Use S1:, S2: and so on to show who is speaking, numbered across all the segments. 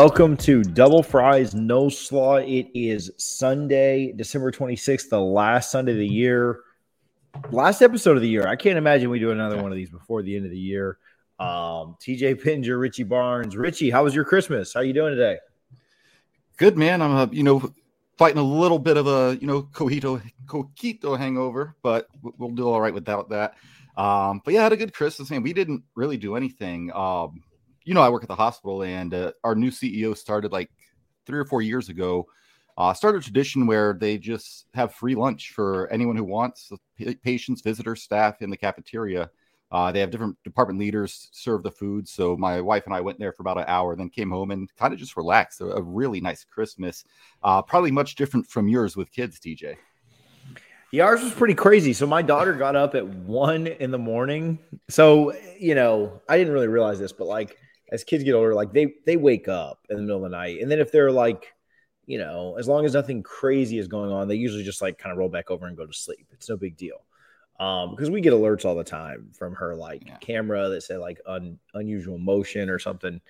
S1: Welcome to Double Fries No Slaw. It is Sunday, December 26th, the last Sunday of the year. Last episode of the year. I can't imagine we do another one of these before the end of the year. Um, TJ Pinger, Richie Barnes. Richie, how was your Christmas? How you doing today?
S2: Good, man. I'm, uh, you know, fighting a little bit of a, you know, coquito, coquito hangover, but we'll do all right without that. Um, but yeah, I had a good Christmas, man. We didn't really do anything. Um, you know, I work at the hospital, and uh, our new CEO started like three or four years ago. Uh, started a tradition where they just have free lunch for anyone who wants, patients, visitors, staff in the cafeteria. Uh, they have different department leaders serve the food. So my wife and I went there for about an hour, then came home and kind of just relaxed. A, a really nice Christmas. Uh, probably much different from yours with kids, TJ.
S1: Yeah, ours was pretty crazy. So my daughter got up at one in the morning. So you know, I didn't really realize this, but like as kids get older, like they they wake up in the middle of the night, and then if they're like, you know, as long as nothing crazy is going on, they usually just like kind of roll back over and go to sleep. It's no big deal. Um, because we get alerts all the time from her, like yeah. camera that say like un, unusual motion or something.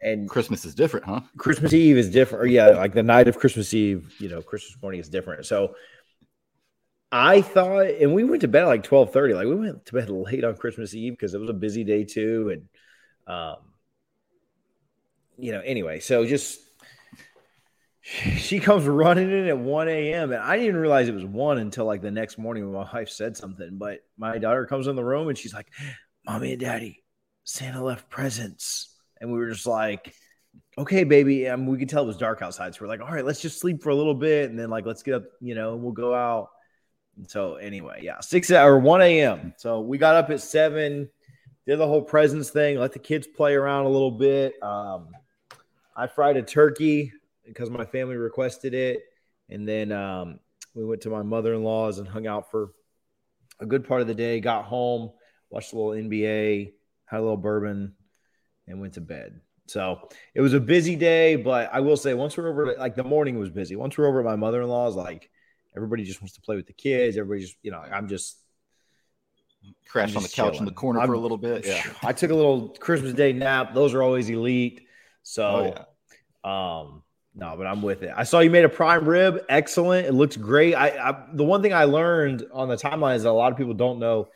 S1: And
S2: Christmas is different, huh?
S1: Christmas Eve is different. Or yeah, like the night of Christmas Eve, you know, Christmas morning is different. So I thought, and we went to bed at like twelve thirty. Like we went to bed late on Christmas Eve because it was a busy day too, and um, you know, anyway, so just she comes running in at 1 a.m. and I didn't even realize it was one until like the next morning when my wife said something. But my daughter comes in the room and she's like, Mommy and Daddy, Santa left presents. And we were just like, okay, baby. And we could tell it was dark outside. So we're like, all right, let's just sleep for a little bit. And then like, let's get up, you know, we'll go out. And so anyway, yeah, six or 1 a.m. So we got up at seven, did the whole presents thing, let the kids play around a little bit. Um, I fried a turkey because my family requested it, and then um, we went to my mother in law's and hung out for a good part of the day. Got home, watched a little NBA, had a little bourbon, and went to bed. So it was a busy day, but I will say once we're over, like the morning was busy. Once we're over at my mother in law's, like everybody just wants to play with the kids. Everybody just, you know, I'm just
S2: crashed on the couch chilling. in the corner I'm, for a little bit. Yeah,
S1: I took a little Christmas Day nap. Those are always elite. So, oh, yeah. um, no, but I'm with it. I saw you made a prime rib. Excellent. It looks great. I, I, the one thing I learned on the timeline is that a lot of people don't know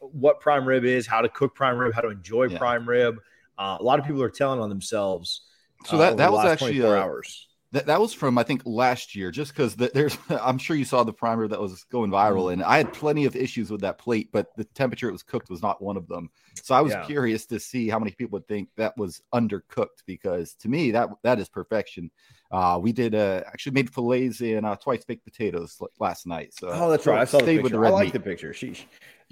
S1: what prime rib is, how to cook prime rib, how to enjoy yeah. prime rib. Uh, a lot of people are telling on themselves.
S2: So that, uh, that was actually uh, hours. That, that was from I think last year, just because the, there's I'm sure you saw the primer that was going viral, and I had plenty of issues with that plate, but the temperature it was cooked was not one of them. So I was yeah. curious to see how many people would think that was undercooked, because to me that that is perfection. Uh, we did uh, actually made fillets and uh, twice baked potatoes last night. So
S1: oh, that's right. I saw the picture. I like meat. the picture. Sheesh.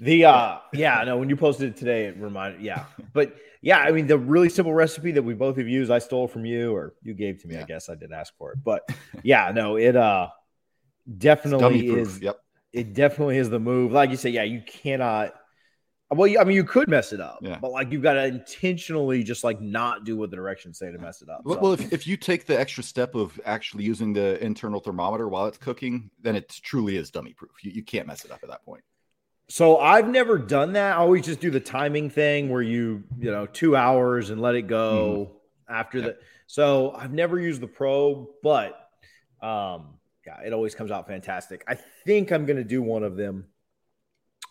S1: The uh, yeah, no, when you posted it today, it reminded yeah, but yeah, I mean, the really simple recipe that we both have used, I stole from you or you gave to me. Yeah. I guess I didn't ask for it, but yeah, no, it uh definitely is.
S2: Yep,
S1: it definitely is the move. Like you say, yeah, you cannot. Well, I mean, you could mess it up, yeah. but like you've got to intentionally just like not do what the directions say to mess it up.
S2: So. Well, if, if you take the extra step of actually using the internal thermometer while it's cooking, then it truly is dummy proof. You, you can't mess it up at that point.
S1: So I've never done that. I always just do the timing thing where you, you know, two hours and let it go mm-hmm. after yep. the. So I've never used the probe, but um, yeah, it always comes out fantastic. I think I'm going to do one of them,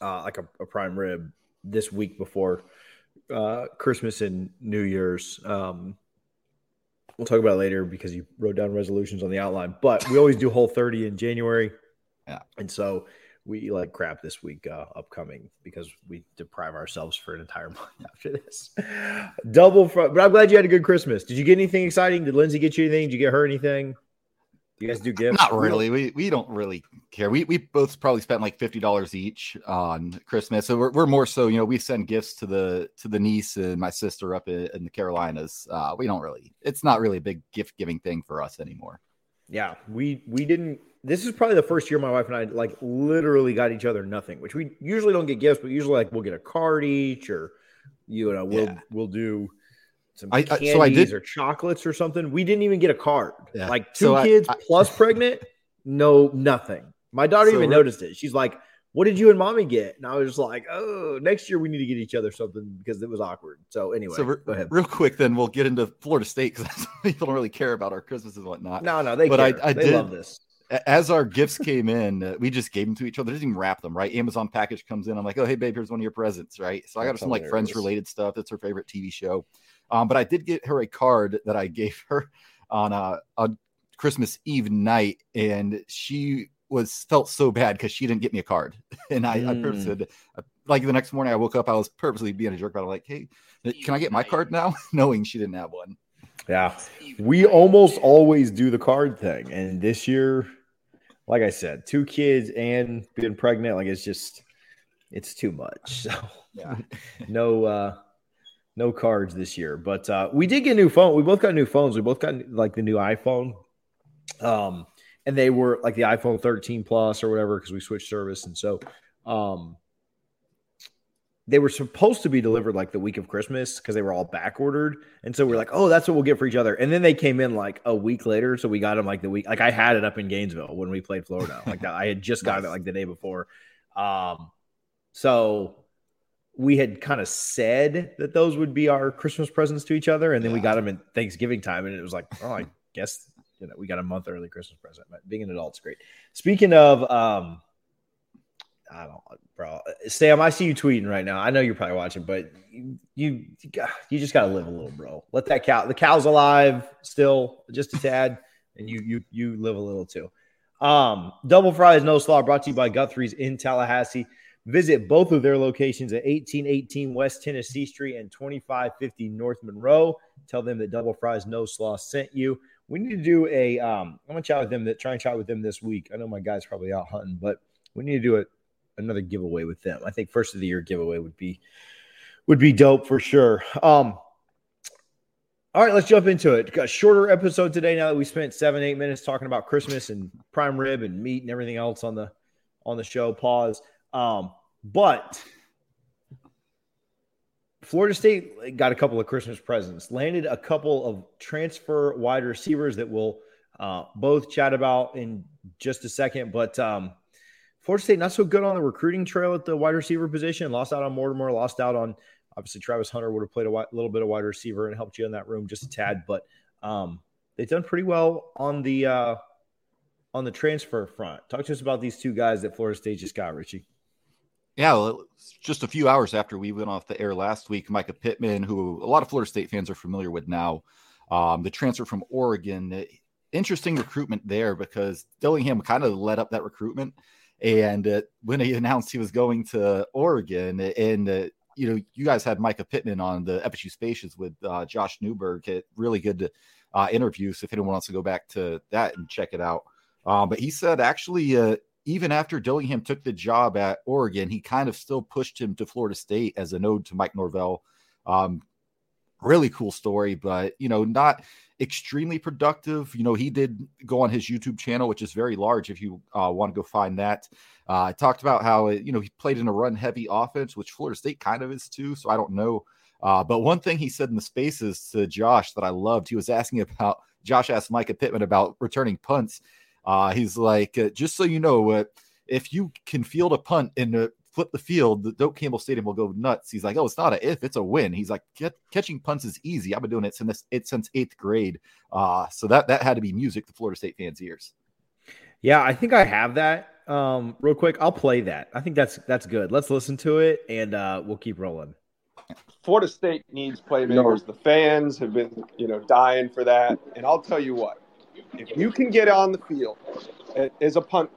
S1: uh, like a, a prime rib, this week before uh, Christmas and New Year's. Um, we'll talk about it later because you wrote down resolutions on the outline. But we always do Whole 30 in January.
S2: Yeah.
S1: And so we like crap this week uh, upcoming because we deprive ourselves for an entire month after this. Double, fr- but I'm glad you had a good Christmas. Did you get anything exciting? Did Lindsay get you anything? Did you get her anything? You guys do gifts?
S2: Not really. We we don't really care. We we both probably spent like fifty dollars each on Christmas. So we're, we're more so, you know, we send gifts to the to the niece and my sister up in, in the Carolinas. Uh, we don't really. It's not really a big gift giving thing for us anymore.
S1: Yeah, we we didn't this is probably the first year my wife and I like literally got each other nothing, which we usually don't get gifts, but usually like we'll get a card each or you know, we'll yeah. we'll do some I, candies I, so I did, or chocolates or something. We didn't even get a card. Yeah. Like two so kids I, plus pregnant. no nothing. My daughter
S2: So
S1: even noticed it. She's like, "What did you and mommy get?" And I was just like, "Oh, next year we need to get each other something because it was awkward." So anyway,
S2: so re-
S1: go ahead.
S2: real quick, then we'll get into Florida State because people don't really care about our Christmas and whatnot.
S1: No, no, they
S2: But I-
S1: care.
S2: I
S1: they
S2: did-
S1: love this.
S2: As our gifts came in, uh, we just gave them to each other. Didn't even wrap them, right? Amazon package comes in. I'm like, oh, hey, babe, here's one of your presents, right? So I got her some like friends related stuff. That's her favorite TV show. Um, but I did get her a card that I gave her on uh, on Christmas Eve night, and she was felt so bad because she didn't get me a card. And I, I
S1: Mm.
S2: purposely said, uh, like the next morning I woke up, I was purposely being a jerk about it, like, hey, can I get my card now? Knowing she didn't have one.
S1: Yeah, we almost always do the card thing, and this year, like I said, two kids and being pregnant, like it's just, it's too much. So
S2: Yeah.
S1: no, uh, no cards this year. But uh, we did get a new phone. We both got new phones. We both got like the new iPhone, um, and they were like the iPhone 13 Plus or whatever because we switched service, and so, um, they were supposed to be delivered like the week of Christmas because they were all back ordered. And so we're like, oh, that's what we'll get for each other. And then they came in like a week later. So we got them like the week, like I had it up in Gainesville when we played Florida. Like. I had just gotten it like the day before. Um, so we had kind of said that those would be our Christmas presents to each other. And then we got them in Thanksgiving time. And it was like, oh, I guess, you know, we got a month early Christmas present. But being an adult's great. Speaking of, um, I don't, bro. Sam, I see you tweeting right now. I know you're probably watching, but you you, you just gotta live a little, bro. Let that cow. The cow's alive still, just a tad, and you you you live a little too. Um, double fries, no slaw, brought to you by Guthrie's in Tallahassee. Visit both of their locations at 1818 West Tennessee Street and 2550 North Monroe. Tell them that Double Fries No Slaw sent you. We need to do a. Um, I'm gonna chat with them. That try and chat with them this week. I know my guy's probably out hunting, but we need to do it another giveaway with them. I think first of the year giveaway would be would be dope for sure. Um all right, let's jump into it. Got a shorter episode today now that we spent seven, eight minutes talking about Christmas and prime rib and meat and everything else on the on the show. Pause. Um, but Florida State got a couple of Christmas presents, landed a couple of transfer wide receivers that we'll uh, both chat about in just a second. But um, Florida State not so good on the recruiting trail at the wide receiver position. Lost out on Mortimer. Lost out on obviously Travis Hunter would have played a little bit of wide receiver and helped you in that room just a tad. But um, they've done pretty well on the uh, on the transfer front. Talk to us about these two guys that Florida State just got, Richie.
S2: Yeah, well, just a few hours after we went off the air last week, Mycah Pittman, who a lot of Florida State fans are familiar with now, um, the transfer from Oregon. uh, Interesting recruitment there because Dillingham kind of led up that recruitment. And uh, when he announced he was going to Oregon, and uh, you know, you guys had Mycah Pittman on the FSU Spaces with uh, Josh Newberg, it, really good uh, interview. So if anyone wants to go back to that and check it out, um, but he said actually, uh, even after Dillingham took the job at Oregon, he kind of still pushed him to Florida State as an ode to Mike Norvell. Um, really cool story, but you know, not extremely productive. You know, he did go on his YouTube channel, which is very large. If you uh, want to go find that, uh, I talked about how you know he played in a run-heavy offense, which Florida State kind of is too. So I don't know. Uh, but one thing he said in the spaces to Josh that I loved, he was asking about. Josh asked Mycah Pittman about returning punts. Uh, he's like, uh, just so you know, uh, if you can field a punt and uh, flip the field, the Doak Campbell Stadium will go nuts. He's like, oh, it's not a if, it's a win. He's like, Get, catching punts is easy. I've been doing it since it since eighth grade. Uh, so that that had to be music to Florida State fans' ears.
S1: Yeah, I think I have that. Um, real quick, I'll play that. I think that's that's good. Let's listen to it and uh, we'll keep rolling.
S3: Florida State needs playmakers. The fans have been, you know, dying for that. And I'll tell you what, if you can get on the field as a punt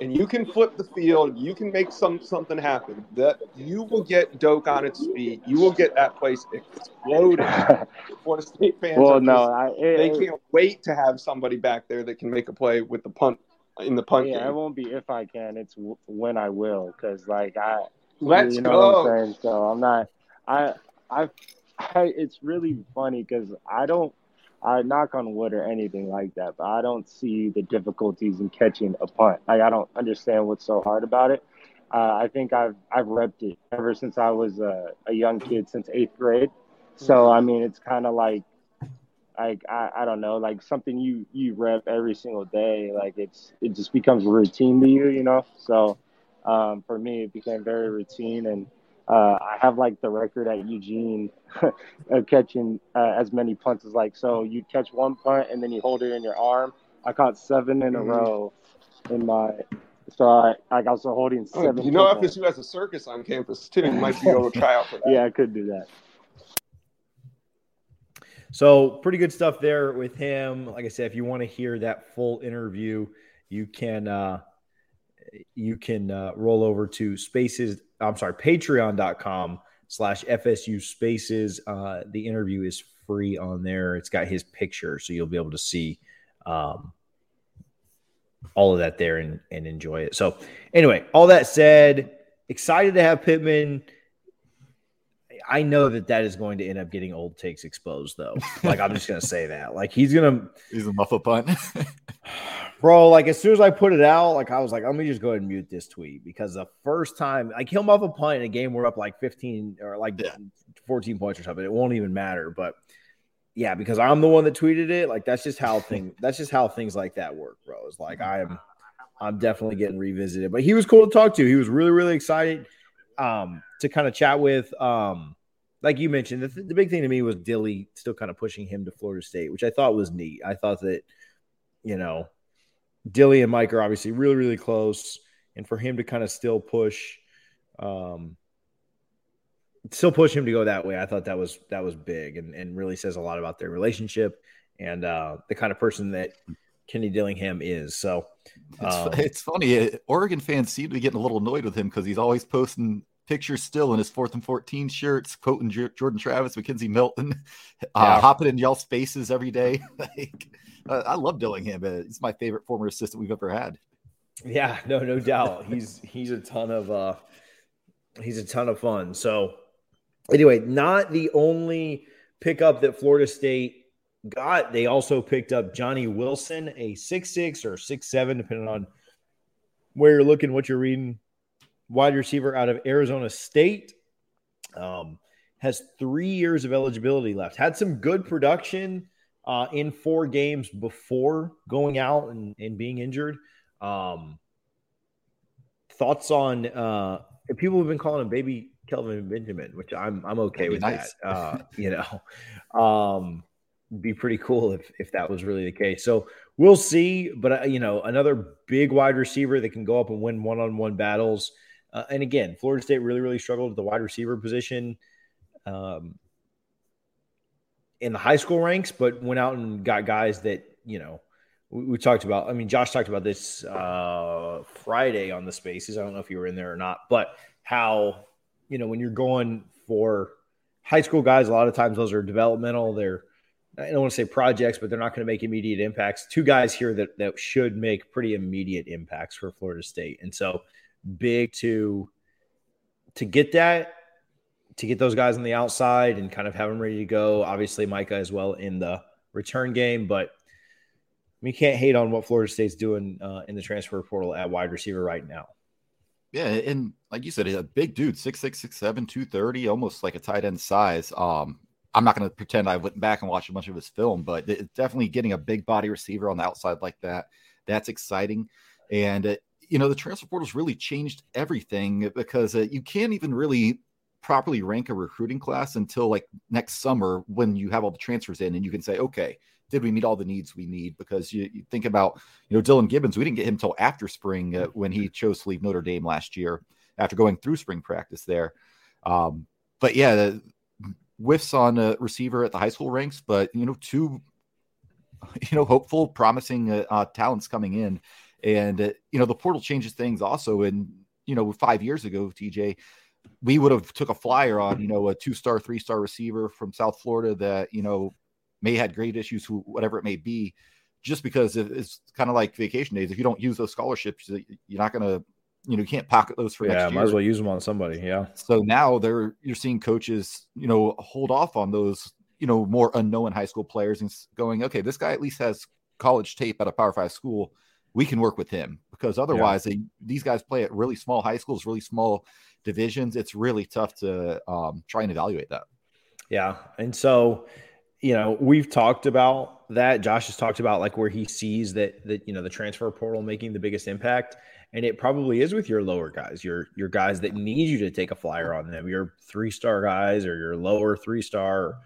S3: and you can flip the field, you can make some something happen. That you will get Doak on its feet. You will get that place exploding. Florida State fans,
S4: well,
S3: are
S4: no,
S3: just-
S4: I, it,
S3: they can't wait to have somebody back there that can make a play with the punt in the punt
S4: yeah, it won't be if I can. It's w- when I will, because like I,
S3: Let's
S4: you know
S3: go.
S4: what I'm saying. So I'm not. I, I, I it's really funny because I don't. I knock on wood or anything like that, but I don't see the difficulties in catching a punt. Like I don't understand what's so hard about it. Uh, I think I've I've repped it ever since I was a, a young kid, since eighth grade. So I mean, it's kind of like like I, I don't know, like something you you rep every single day. Like it's it just becomes routine to you, you know. So um, for me, it became very routine, and uh, I have like the record at Eugene of catching uh, as many punts as like so you catch one punt and then you hold it in your arm. I caught seven in a mm-hmm. row in my so I, I was holding oh, seven.
S3: Oh, you know, FSU has a circus on campus too. You might be able to try out for that.
S4: yeah, I could do that.
S1: So pretty good stuff there with him. Like I said, if you want to hear that full interview, you can uh, you can uh, roll over to spaces. I'm sorry, patreon.com slash FSU spaces. Uh, the interview is free on there. It's got his picture, so you'll be able to see um, all of that there and, and enjoy it. So anyway, all that said, excited to have Pittman – I know that that is going to end up getting old takes exposed, though. Like I'm just gonna say that. Like he's gonna
S2: he's a muffle punt,
S1: bro. Like as soon as I put it out, like I was like, let me just go ahead and mute this tweet because the first time like he'll a punt in a game we're up like 15 or like yeah. 14 points or something, it won't even matter. But yeah, because I'm the one that tweeted it. Like that's just how thing that's just how things like that work, bro. It's like I am I'm definitely getting revisited. But he was cool to talk to. He was really really excited um to kind of chat with. Um like you mentioned, the, the big thing to me was Dilly still kind of pushing him to Florida State, which I thought was neat. I thought that, you know, Dilly and Mike are obviously really, really close. And for him to kind of still push, um, still push him to go that way, I thought that was that was big and, and really says a lot about their relationship and uh, the kind of person that Kenny Dillingham is. So
S2: um, it's, it's funny. Oregon fans seem to be getting a little annoyed with him because he's always posting pictures still in his fourth and 14 shirts, quoting J- Jordan Travis, McKenzie Milton, uh, yeah. hopping in y'all spaces every day. like, uh, I love Dillingham. He's my favorite former assistant we've ever had.
S1: Yeah, no, no doubt. he's he's a ton of uh he's a ton of fun. So anyway, not the only pickup that Florida State got. They also picked up Johnny Wilson, a six six or six seven, depending on where you're looking, what you're reading wide receiver out of Arizona State. Um, has three years of eligibility left. Had some good production uh, in four games before going out and, and being injured. Um, thoughts on uh, people have been calling him baby Kelvin Benjamin, which I'm I'm okay with nice. that. Uh, you know, um, be pretty cool if if that was really the case. So we'll see. But uh, you know, another big wide receiver that can go up and win one on one battles. Uh, and again, Florida State really, really struggled at the wide receiver position um, in the high school ranks, but went out and got guys that, you know, we, we talked about. I mean, Josh talked about this uh, Friday on the spaces. I don't know if you were in there or not, but how, you know, when you're going for high school guys, a lot of times those are developmental. They're, I don't want to say projects, but they're not going to make immediate impacts. Two guys here that, that should make pretty immediate impacts for Florida State. And so, big to to get that to get those guys on the outside and kind of have them ready to go. Obviously, Mycah as well in the return game, but we can't hate on what Florida State's doing uh, in the transfer portal at wide receiver right now.
S2: Yeah, and like you said, a big dude, six six six seven, two thirty, almost like a tight end size. Um, I'm not going to pretend I went back and watched a bunch of his film, but definitely getting a big body receiver on the outside like that, that's exciting. And it, you know, the transfer portal's really changed everything because uh, you can't even really properly rank a recruiting class until like next summer when you have all the transfers in and you can say, okay, did we meet all the needs we need? Because you, you think about, you know, Dillon Gibbons, we didn't get him until after spring uh, when he chose to leave Notre Dame last year after going through spring practice there. Um, but yeah, the whiffs on a receiver at the high school ranks, but you know, two, you know, hopeful, promising uh, uh, talents coming in and, uh, you know, the portal changes things also. And, you know, five years ago, TJ, we would have took a flyer on, you know, a two star, three star receiver from South Florida that, you know, may had great issues, whatever it may be, just because it's kind of like vacation days. If you don't use those scholarships, you're not going to, you know, you can't pocket those for
S1: yeah, might as well use them on somebody. Yeah.
S2: So now they're you're seeing coaches, you know, hold off on those, you know, more unknown high school players and going, okay, this guy at least has college tape at a Power Five school we can work with him because otherwise yeah. they, these guys play at really small high schools, really small divisions. It's really tough to um, try and evaluate that.
S1: Yeah, and so you know, we've talked about that. Josh has talked about like where he sees that that you know the transfer portal making the biggest impact, and it probably is with your lower guys, your your guys that need you to take a flyer on them, your three star guys or your lower three star,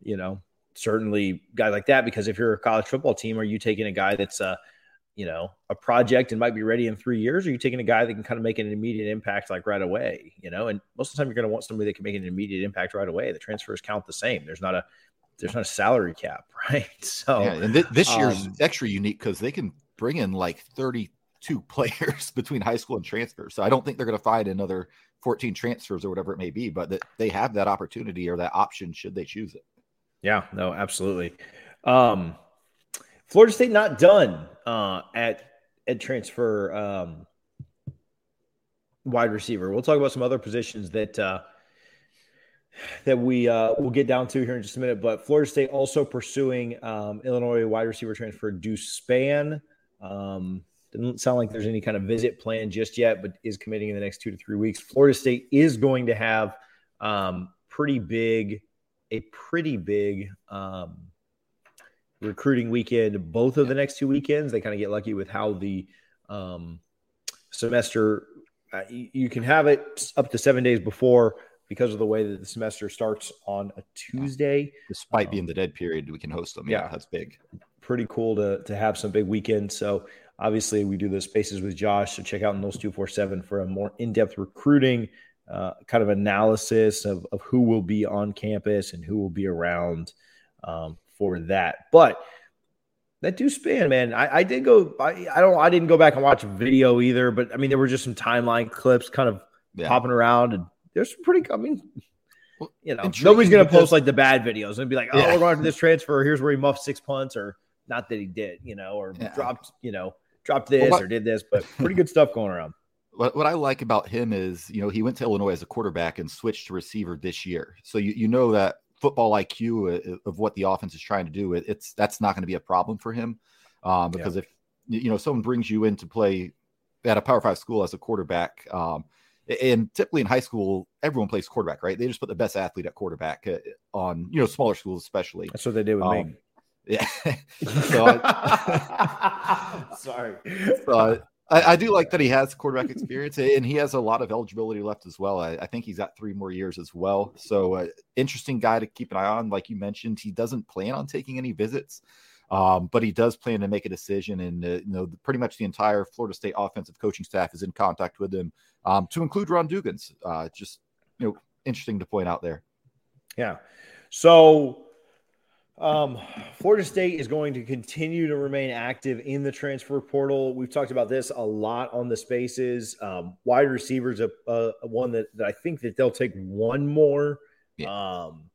S1: you know, certainly guys like that. Because if you're a college football team, are you taking a guy that's a you know a project and might be ready in three years, or are you taking a guy that can kind of make an immediate impact like right away? You know, and most of the time you're going to want somebody that can make an immediate impact right away. The transfers count the same. There's not a there's not a salary cap, right? So
S2: yeah, and th- this year's um, extra unique because they can bring in like 32 players between high school and transfers. So I don't think they're going to find another 14 transfers or whatever it may be, but that they have that opportunity or that option should they choose it.
S1: Yeah, no, absolutely. Um, Florida State not done uh, at at transfer um, wide receiver. We'll talk about some other positions that uh, that we uh, will get down to here in just a minute. But Florida State also pursuing um, Illinois wide receiver transfer Deuce Spann. Um, doesn't sound like there's any kind of visit plan just yet, but is committing in the next two to three weeks. Florida State is going to have um, pretty big, a pretty big um, recruiting weekend. Both of the next two weekends, they kind of get lucky with how the um, semester. Uh, you, you can have it up to seven days before because of the way that the semester starts on a Tuesday.
S2: Despite um, being the dead period, we can host them. Yeah, yeah, that's big.
S1: Pretty cool to to have some big weekends. So obviously, we do the spaces with Josh. So check out Noles two four seven for a more in depth recruiting uh, kind of analysis of of who will be on campus and who will be around um, for that. But that Deuce Spann, man. I, I did go. I, I don't. I didn't go back and watch video either. But I mean, there were just some timeline clips kind of yeah. popping around and there's some pretty. I mean, you know, nobody's gonna post like the bad videos and be like, "Oh, yeah. we're going to this transfer. Here's where he muffed six punts," or not that he did, you know, or yeah. dropped, you know, dropped this well, what, or did this, but pretty good stuff going around.
S2: What, what I like about him is, you know, he went to Illinois as a quarterback and switched to receiver this year. So you, you know that football IQ uh, of what the offense is trying to do, it's that's not going to be a problem for him. Um, because yeah. if you know someone brings you in to play at a Power Five school as a quarterback, um, and typically in high school, everyone plays quarterback, right? They just put the best athlete at quarterback uh, on, you know, smaller schools, especially.
S1: That's what they did with um, me.
S2: Yeah. so I,
S1: sorry.
S2: So I, I, do like that he has quarterback experience and he has a lot of eligibility left as well. I, I think he's got three more years as well. So uh, interesting guy to keep an eye on. Like you mentioned, he doesn't plan on taking any visits. Um, but he does plan to make a decision, and uh, you know, pretty much the entire Florida State offensive coaching staff is in contact with him, um, to include Ron Dugans. Uh, just you know, interesting to point out there.
S1: Yeah. So, um, Florida State is going to continue to remain active in the transfer portal. We've talked about this a lot on the spaces. Um, wide receivers, a, a, one that, that I think that they'll take one more. Yeah. Um,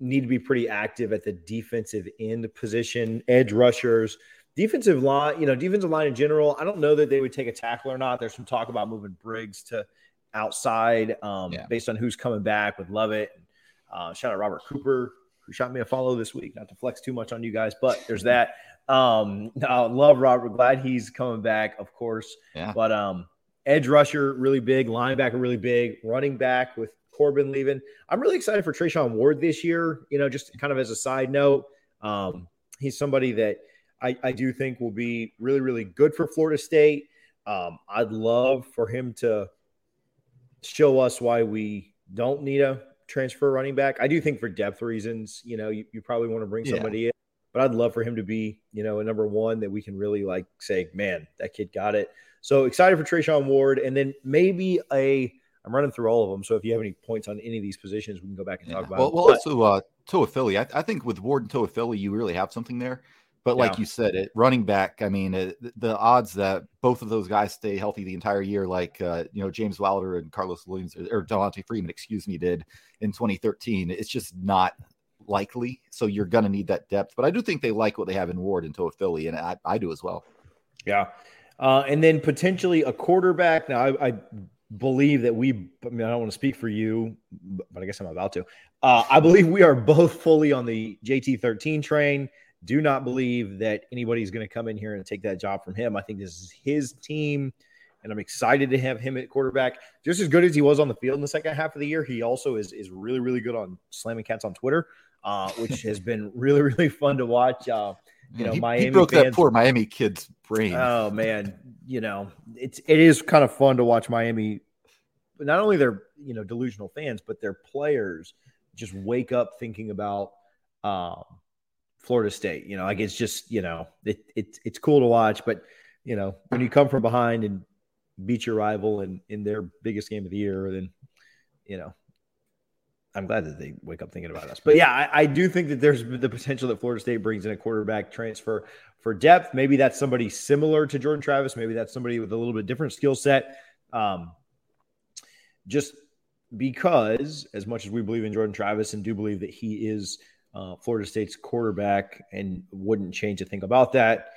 S1: need to be pretty active at the defensive end position, edge rushers, defensive line, you know, defensive line in general. I don't know that they would take a tackle or not. There's some talk about moving Briggs to outside um, yeah. based on who's coming back with Lovett. Uh, shout out Robert Cooper, who shot me a follow this week. Not to flex too much on you guys, but there's that. Um, I love Robert. Glad he's coming back, of course. Yeah. But um, edge rusher, really big. Linebacker, really big. Running back with Corbin leaving. I'm really excited for Treshaun Ward this year. You know, just kind of as a side note, um, he's somebody that I, I, do think will be really, really good for Florida State. Um, I'd love for him to show us why we don't need a transfer running back. I do think for depth reasons, you know, you, you probably want to bring somebody yeah. in, but I'd love for him to be, you know, a number one that we can really like say, man, that kid got it. So excited for Treshaun Ward, and then maybe a I'm running through all of them. So if you have any points on any of these positions, we can go back and yeah. talk about.
S2: Well, well also uh, Toafili. I, I think with Ward and Toafili, you really have something there. But like yeah. you said, it running back. I mean, it, the odds that both of those guys stay healthy the entire year, like uh, you know James Wilder and Carlos Williams or Devonta Freeman, excuse me, did in 2013, it's just not likely. So you're going to need that depth. But I do think they like what they have in Ward and Toafili, and I, I do as well.
S1: Yeah. Uh, and then potentially a quarterback. Now, I, I believe that we, I mean, I don't want to speak for you, but I guess I'm about to. Uh, I believe we are both fully on the JT13 train. Do not believe that anybody's going to come in here and take that job from him. I think this is his team, and I'm excited to have him at quarterback. Just as good as he was on the field in the second half of the year, he also is is really really good on slamming cats on Twitter. uh, which has been really really fun to watch. Uh, you know,
S2: he,
S1: Miami
S2: he broke
S1: fans,
S2: that poor Miami kid's brain.
S1: Oh man, you know, it's it is kind of fun to watch Miami. Not only their you know delusional fans, but their players just wake up thinking about um, Florida State. You know, like it's just you know it, it it's cool to watch, but you know when you come from behind and beat your rival in in their biggest game of the year, then you know I'm glad that they wake up thinking about us. But yeah, I, I, do think that there's the potential that Florida State brings in a quarterback transfer for depth. Maybe that's somebody similar to Jordan Travis. Maybe that's somebody with a little bit different skill set. Um, just because, as much as we believe in Jordan Travis and do believe that he is uh, Florida State's quarterback and wouldn't change a thing about that,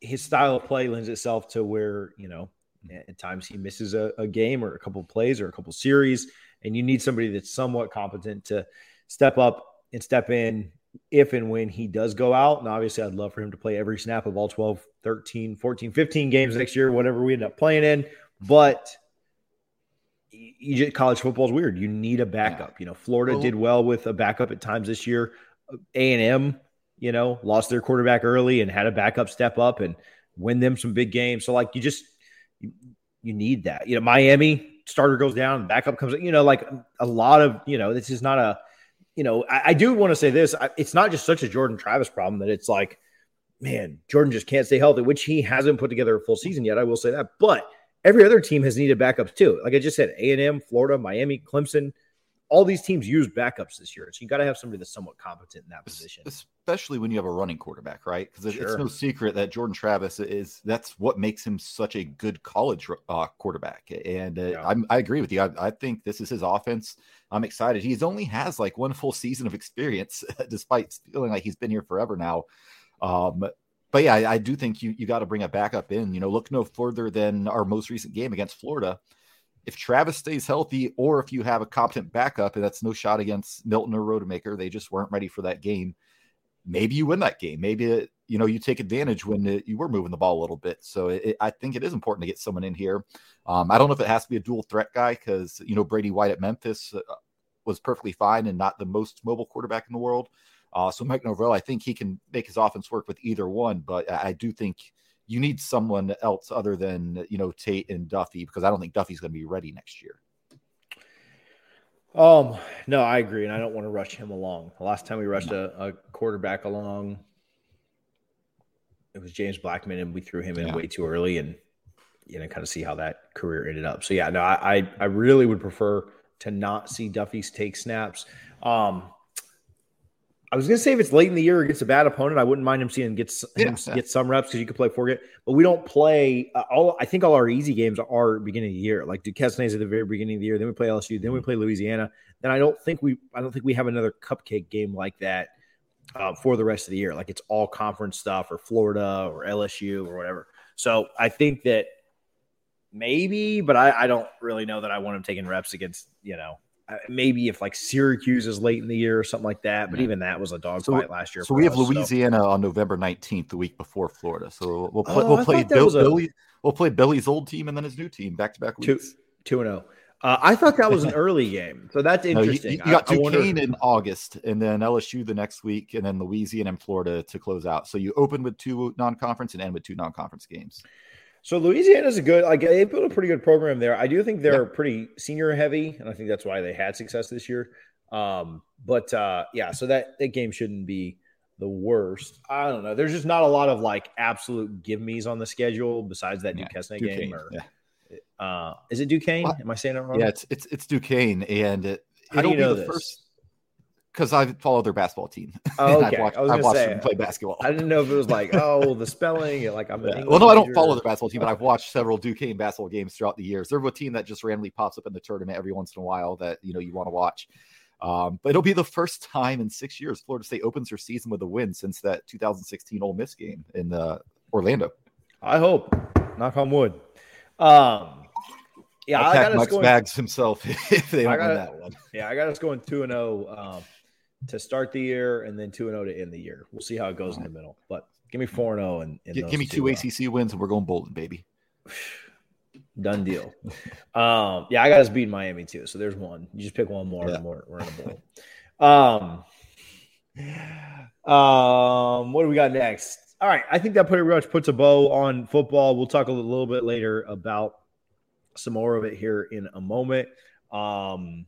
S1: his style of play lends itself to where, you know, at times he misses a, a game or a couple plays or a couple series and you need somebody that's somewhat competent to step up and step in if and when he does go out. And obviously, I'd love for him to play every snap of all 12, 13, 14, 15 games next year, whatever we end up playing in. But you college football is weird. You need a backup. Yeah. You know, Florida well, did well with a backup at times this year. A and M, you know, lost their quarterback early and had a backup step up and win them some big games. So like you just you, you need that. You know, Miami starter goes down, backup comes. You know, like a lot of you know, this is not a. You know, I, I do want to say this. I, it's not just such a Jordan Travis problem that it's like, man, Jordan just can't stay healthy, which he hasn't put together a full season yet. I will say that, but every other team has needed backups too. Like I just said, A and M, Florida, Miami, Clemson all these teams use backups this year. So you got to have somebody that's somewhat competent in that position.
S2: Especially when you have a running quarterback, right? Because sure. it's no secret that Jordan Travis is that's what makes him such a good college uh, quarterback. And uh, yeah. i agree with you. I, I, think this is his offense. I'm excited. He's only has like one full season of experience, despite feeling like he's been here forever now. Um, but yeah, I, I do think you you got to bring a backup in. You know, look no further than our most recent game against Florida if Travis stays healthy, or if you have a competent backup, and that's no shot against Milton or Rodemaker, they just weren't ready for that game. Maybe you win that game. Maybe it, you know you take advantage when it, you were moving the ball a little bit. So it, I think it is important to get someone in here. Um, I don't know if it has to be a dual threat guy because you know Brady White at Memphis uh, was perfectly fine and not the most mobile quarterback in the world. Uh, so Mike Norvell, I think he can make his offense work with either one, but I do think you need someone else other than you know Tate and Duffy because I don't think Duffy's going to be ready next year.
S1: Um, no, I agree, and I don't want to rush him along. The last time we rushed a, a quarterback along, it was James Blackman, and we threw him in yeah. way too early, and you know, kind of see how that career ended up. So yeah, no, I I, I really would prefer to not see Duffy's take snaps. Um, I was gonna say if it's late in the year against a bad opponent, I wouldn't mind him seeing get him yeah, get some reps because you could play four get. But we don't play uh, all. I think all our easy games are beginning of the year. Like Duquesne's at the very beginning of the year. Then we play LSU. Then we play Louisiana. Then I don't think we. I don't think we have another cupcake game like that uh, for the rest of the year. Like it's all conference stuff or Florida or LSU or whatever. So I think that maybe, but I, I don't really know that I want him taking reps against you know maybe if like Syracuse is late in the year or something like that. But even that was a dogfight so, last year.
S2: So we have us, Louisiana so. on November nineteenth, the week before Florida. So we'll play. Oh, we'll play Bill, a... Billy. We'll play Billy's old team and then his new team back to back weeks.
S1: Two and zero. Oh. Uh, I thought that was an early game, so that's interesting.
S2: No, you, you, got I, Duquesne I in August, and then LSU the next week, and then Louisiana and Florida to close out. So you open with two non-conference and end with two non-conference games.
S1: So Louisiana's a good like they built a pretty good program there. I do think they're yeah. pretty senior heavy, and I think that's why they had success this year. Um, but uh, yeah, so that that game shouldn't be the worst. I don't know. There's just not a lot of like absolute give me's on the schedule besides that yeah, Duquesne, Duquesne game. Or, yeah. uh, is it Duquesne? Am I saying it wrong?
S2: Yeah, it's it's, it's Duquesne, and it, How do you know this? First, because I follow their basketball team.
S1: Oh, okay. I've watched,
S2: I was I've watched say, them play basketball.
S1: I didn't know if it was like, oh, the spelling. Like I'm.
S2: Yeah. Well, no, I don't follow the basketball team, but I've watched several Duquesne basketball games throughout the years. They're a team that just randomly pops up in the tournament every once in a while that you know you want to watch. Um, but it'll be the first time in six years Florida State opens her season with a win since that 2016 Ole Miss game in uh, Orlando.
S1: I hope. Knock on wood. Um, yeah,
S2: I got us going, Bags himself if they don't gotta, win that one.
S1: Yeah, I got us going two and zero. Oh, to start the year and then 2 0 to end the year. We'll see how it goes in the middle. But give me 4 0 and
S2: give, give me two, two ACC wins and we're going Bolton, baby.
S1: Done deal. um, yeah, I got us beat Miami too. So there's one. You just pick one more yeah. and we're, we're in a bowl. Um, Um, what do we got next? All right, I think that pretty much puts a bow on football. We'll talk a little bit later about some more of it here in a moment. Um,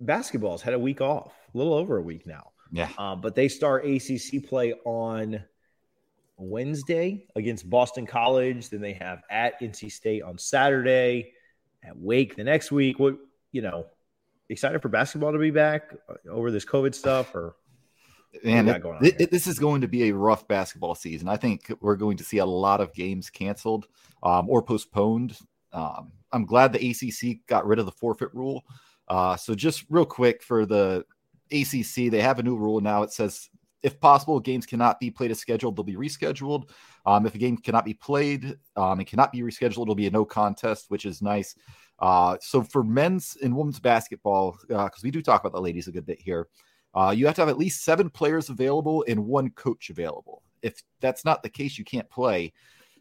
S1: basketball's had a week off, a little over a week now.
S2: Yeah.
S1: Um, but they start ACC play on Wednesday against Boston College. Then they have at NC State on Saturday, at Wake the next week. What you know, excited for basketball to be back over this COVID stuff, or
S2: Man, it, it, this is going to be a rough basketball season. I think we're going to see a lot of games canceled um, or postponed. Um, I'm glad the ACC got rid of the forfeit rule. Uh, so, just real quick for the ACC, they have a new rule now. It says if possible, games cannot be played as scheduled, they'll be rescheduled. Um, if a game cannot be played um, and cannot be rescheduled, it'll be a no contest, which is nice. Uh, so for men's and women's basketball, because uh, we do talk about the ladies a good bit here, uh, you have to have at least seven players available and one coach available. If that's not the case, you can't play.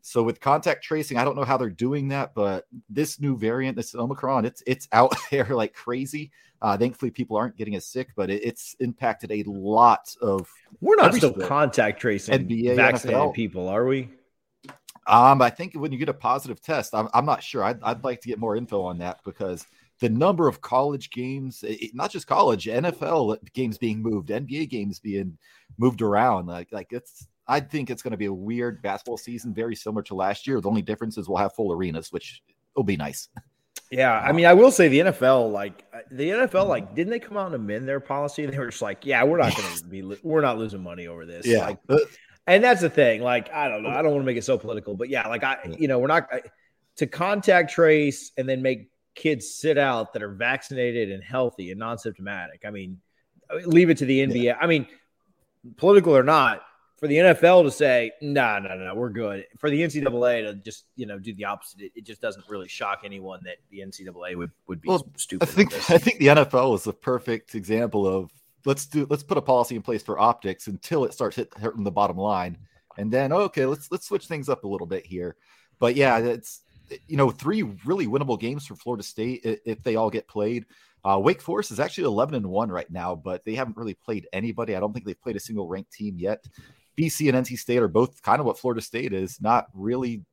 S2: So with contact tracing, I don't know how they're doing that, but this new variant, this Omicron, it's it's out there like crazy. Uh, thankfully, people aren't getting as sick, but it, it's impacted a lot of.
S1: We're not still contact tracing NBA, vaccinated NFL. people, are we?
S2: Um, I think when you get a positive test, I'm, I'm not sure. I'd, I'd like to get more info on that because the number of college games, it, not just college, NFL games being moved, NBA games being moved around, like like it's. I think it's going to be a weird basketball season, very similar to last year. The only difference is we'll have full arenas, which will be nice.
S1: Yeah, I mean, I will say the NFL, like uh, the NFL, like didn't they come out and amend their policy? They were just like, yeah, we're not going to be, we're not losing money over this.
S2: Yeah,
S1: like, and that's the thing. Like, I don't know, I don't want to make it so political, but yeah, like I, you know, we're not to contact trace and then make kids sit out that are vaccinated and healthy and non-symptomatic. I mean, leave it to the NBA. Yeah. I mean, political or not, for the NFL to say, no, no, no, we're good. For the NCAA to just, you know, do the opposite, it, it just doesn't really shock anyone that the NCAA would, would be well, stupid.
S2: I think I think the NFL is the perfect example of let's do let's put a policy in place for optics until it starts hit, hurting the bottom line. And then okay, let's let's switch things up a little bit here. But yeah, it's you know, three really winnable games for Florida State if they all get played. Uh, Wake Forest is actually 11 and 1 right now, but they haven't really played anybody. I don't think they've played a single ranked team yet. BC and NC State are both kind of what Florida State is, not really,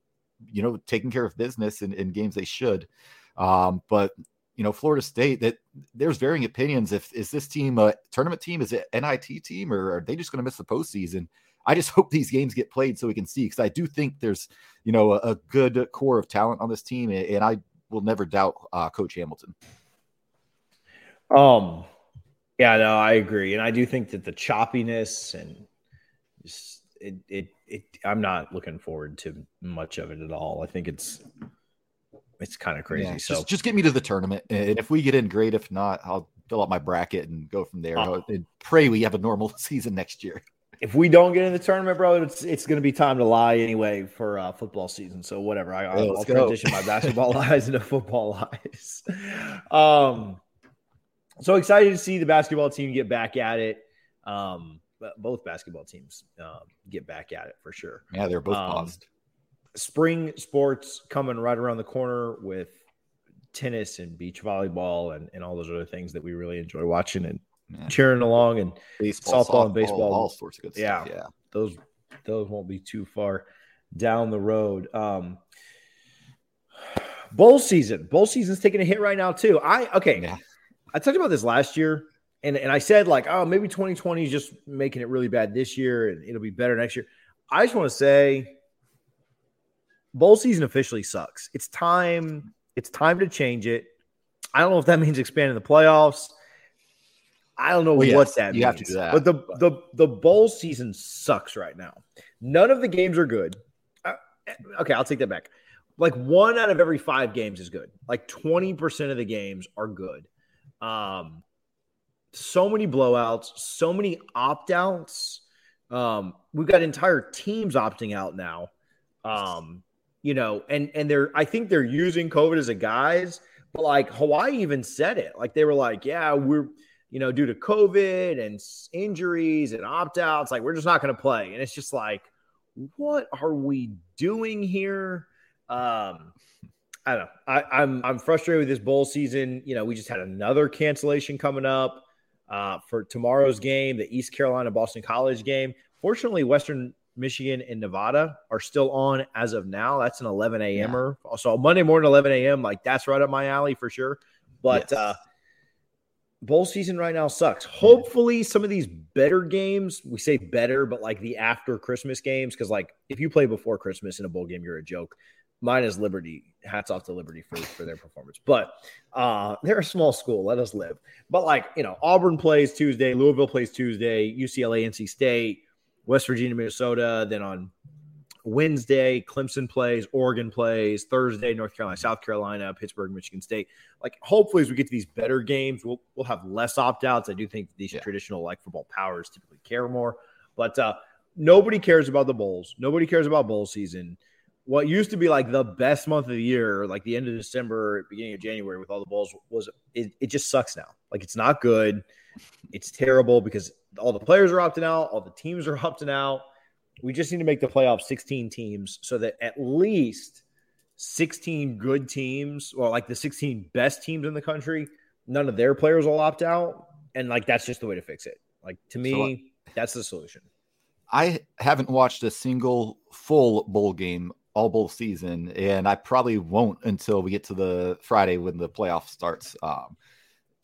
S2: you know, taking care of business in, in games they should. Um, but you know, Florida State that there's varying opinions. If is this team a tournament team, is it NIT team, or are they just going to miss the postseason? I just hope these games get played so we can see because I do think there's you know a, a, good core of talent on this team, and I will never doubt uh, Coach Hamilton.
S1: Um, yeah, no, I agree, and I do think that the choppiness and it, it, it, I'm not looking forward to much of it at all. I think it's, it's kind of crazy. Yeah, so
S2: just, just get me to the tournament, and if we get in, great. If not, I'll fill out my bracket and go from there. Uh, and pray we have a normal season next year.
S1: If we don't get in the tournament, bro, it's it's going to be time to lie anyway for uh, football season. So whatever, I, will yeah, transition my basketball lies into football lies. Um, so excited to see the basketball team get back at it. Um, both basketball teams um, get back at it for sure.
S2: Yeah, they're both um, paused.
S1: Spring sports coming right around the corner with tennis and beach volleyball and, and all those other things that we really enjoy watching and cheering along and baseball, softball, softball, and baseball,
S2: all sorts of good
S1: yeah,
S2: stuff. Yeah,
S1: those those won't be too far down the road. Um, bowl season, bowl season's taking a hit right now too. I okay. Yeah. I talked about this last year and and I said like, oh, maybe 2020 is just making it really bad this year, and it'll be better next year. I just want to say, bowl season officially sucks. It's time. It's time to change it. I don't know if that means expanding the playoffs. I don't know well, what yes, that
S2: you
S1: means.
S2: have to do that.
S1: But the the the bowl season sucks right now. None of the games are good. Uh, okay, I'll take that back. Like one out of every five games is good. Like twenty percent of the games are good. Um, so many blowouts, so many opt outs. Um, we've got entire teams opting out now. Um, you know, and and they're I think they're using COVID as a guise, but like Hawaii even said it. Like they were like, yeah, we're you know, due to COVID and injuries and opt outs, like we're just not going to play. And it's just like, what are we doing here? Um, I don't know. I, I'm I'm frustrated with this bowl season. You know, we just had another cancellation coming up. Uh, for tomorrow's game, the East Carolina Boston College game. Fortunately, Western Michigan and Nevada are still on as of now. That's an 11 a.m.er. Yeah. So Monday morning, 11 a.m. Like that's right up my alley for sure. But yes. uh, bowl season right now sucks. Hopefully, some of these better games, we say better, but like the after Christmas games, because like if you play before Christmas in a bowl game, you're a joke. Mine is Liberty. Hats off to Liberty for, for their performance. But uh, they're a small school. Let us live. But like, you know, Auburn plays Tuesday, Louisville plays Tuesday, UCLA, NC State, West Virginia, Minnesota. Then on Wednesday, Clemson plays, Oregon plays, Thursday, North Carolina, South Carolina, Pittsburgh, Michigan State. Like, hopefully, as we get to these better games, we'll, we'll have less opt outs. I do think these yeah. traditional, like football powers typically care more, but uh, nobody cares about the bowls. Nobody cares about bowl season. What used to be like the best month of the year, like the end of December, beginning of January with all the bowls, was it, it just sucks now. Like, it's not good. It's terrible because all the players are opting out, all the teams are opting out we just need to make the playoffs 16 teams so that at least 16 good teams, or like the 16 best teams in the country, none of their players will opt out. And like that's just the way to fix it. Like to me, so, uh, that's the solution.
S2: I haven't watched a single full bowl game all bowl season, and I probably won't until we get to the Friday when the playoff starts. Um,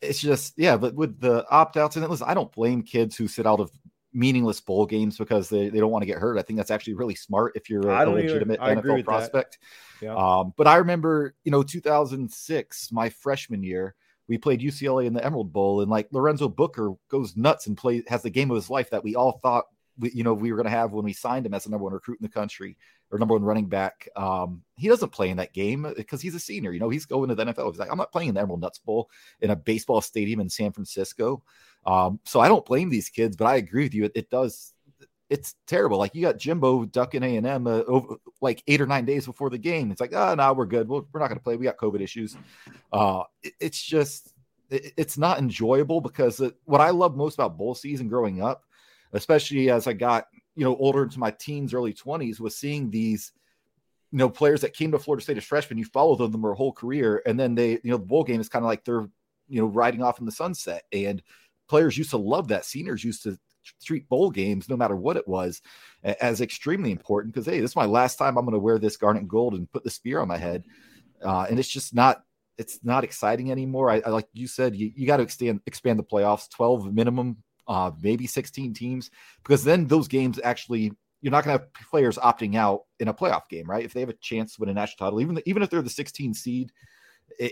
S2: it's just yeah, but with the opt outs and it, listen, I don't blame kids who sit out of meaningless bowl games because they, they don't want to get hurt. I think that's actually really smart if you're a, a legitimate NFL prospect. Yeah. Um, but I remember, you know, 2006, my freshman year, we played UCLA in the Emerald Bowl, and like Lorenzo Booker goes nuts and play has the game of his life that we all thought we, you know we were going to have when we signed him as the number one recruit in the country or number one running back. Um, he doesn't play in that game because he's a senior. You know, he's going to the NFL. He's like, I'm not playing in the Emerald Nuts Bowl in a baseball stadium in San Francisco. Um, so I don't blame these kids, but I agree with you. It, it does. It's terrible. Like you got Jimbo ducking A and M uh, over like eight or nine days before the game. It's like, oh, ah, no, we're good. Well, we're not going to play. We got COVID issues. Uh, it, it's just, it, it's not enjoyable because it, what I love most about bowl season growing up, especially as I got you know older into my teens, early twenties, was seeing these you know players that came to Florida State as freshmen. You follow them their whole career, and then they you know the bowl game is kind of like they're you know riding off in the sunset and players used to love that. Seniors used to treat bowl games, no matter what it was, as extremely important because hey, this is my last time I'm going to wear this garnet gold and put the spear on my head, uh, and it's just not it's not exciting anymore. I, I like you said, you, you got to expand expand the playoffs, twelve minimum, uh, maybe sixteen teams, because then those games actually you're not going to have players opting out in a playoff game, right? If they have a chance to win a national title, even even if they're the 16 seed,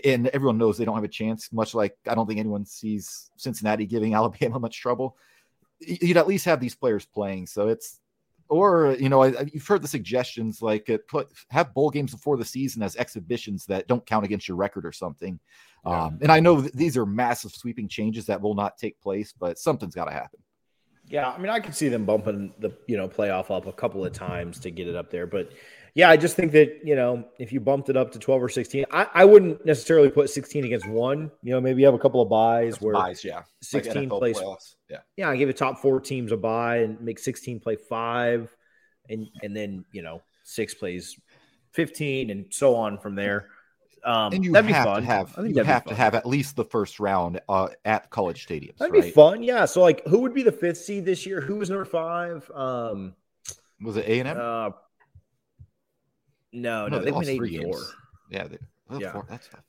S2: and everyone knows they don't have a chance. Much like I don't think anyone sees Cincinnati giving Alabama much trouble. You'd at least have these players playing, so it's or you know I, you've heard the suggestions like uh, put have bowl games before the season as exhibitions that don't count against your record or something. Yeah. Um, and I know these are massive sweeping changes that will not take place, but something's got to happen.
S1: Yeah, I mean, I could see them bumping the you know playoff up a couple of times to get it up there, but yeah, I just think that you know if you bumped it up to twelve or sixteen, I, I wouldn't necessarily put sixteen against one. You know, maybe you have a couple of buys where
S2: buys, yeah,
S1: sixteen like plays, playoffs. Yeah, yeah. I give the top four teams a buy and make sixteen play five, and and then you know six plays fifteen and so on from there.
S2: Um, and you have to have you have to have at least the first round uh, at college stadiums.
S1: That'd
S2: right?
S1: be fun, yeah. So like, who would be the fifth seed this year? Who was number five? Um,
S2: was it A and M?
S1: Uh, no, no, no they, they went eight
S2: four. Yeah, they,
S1: yeah, four, that's tough.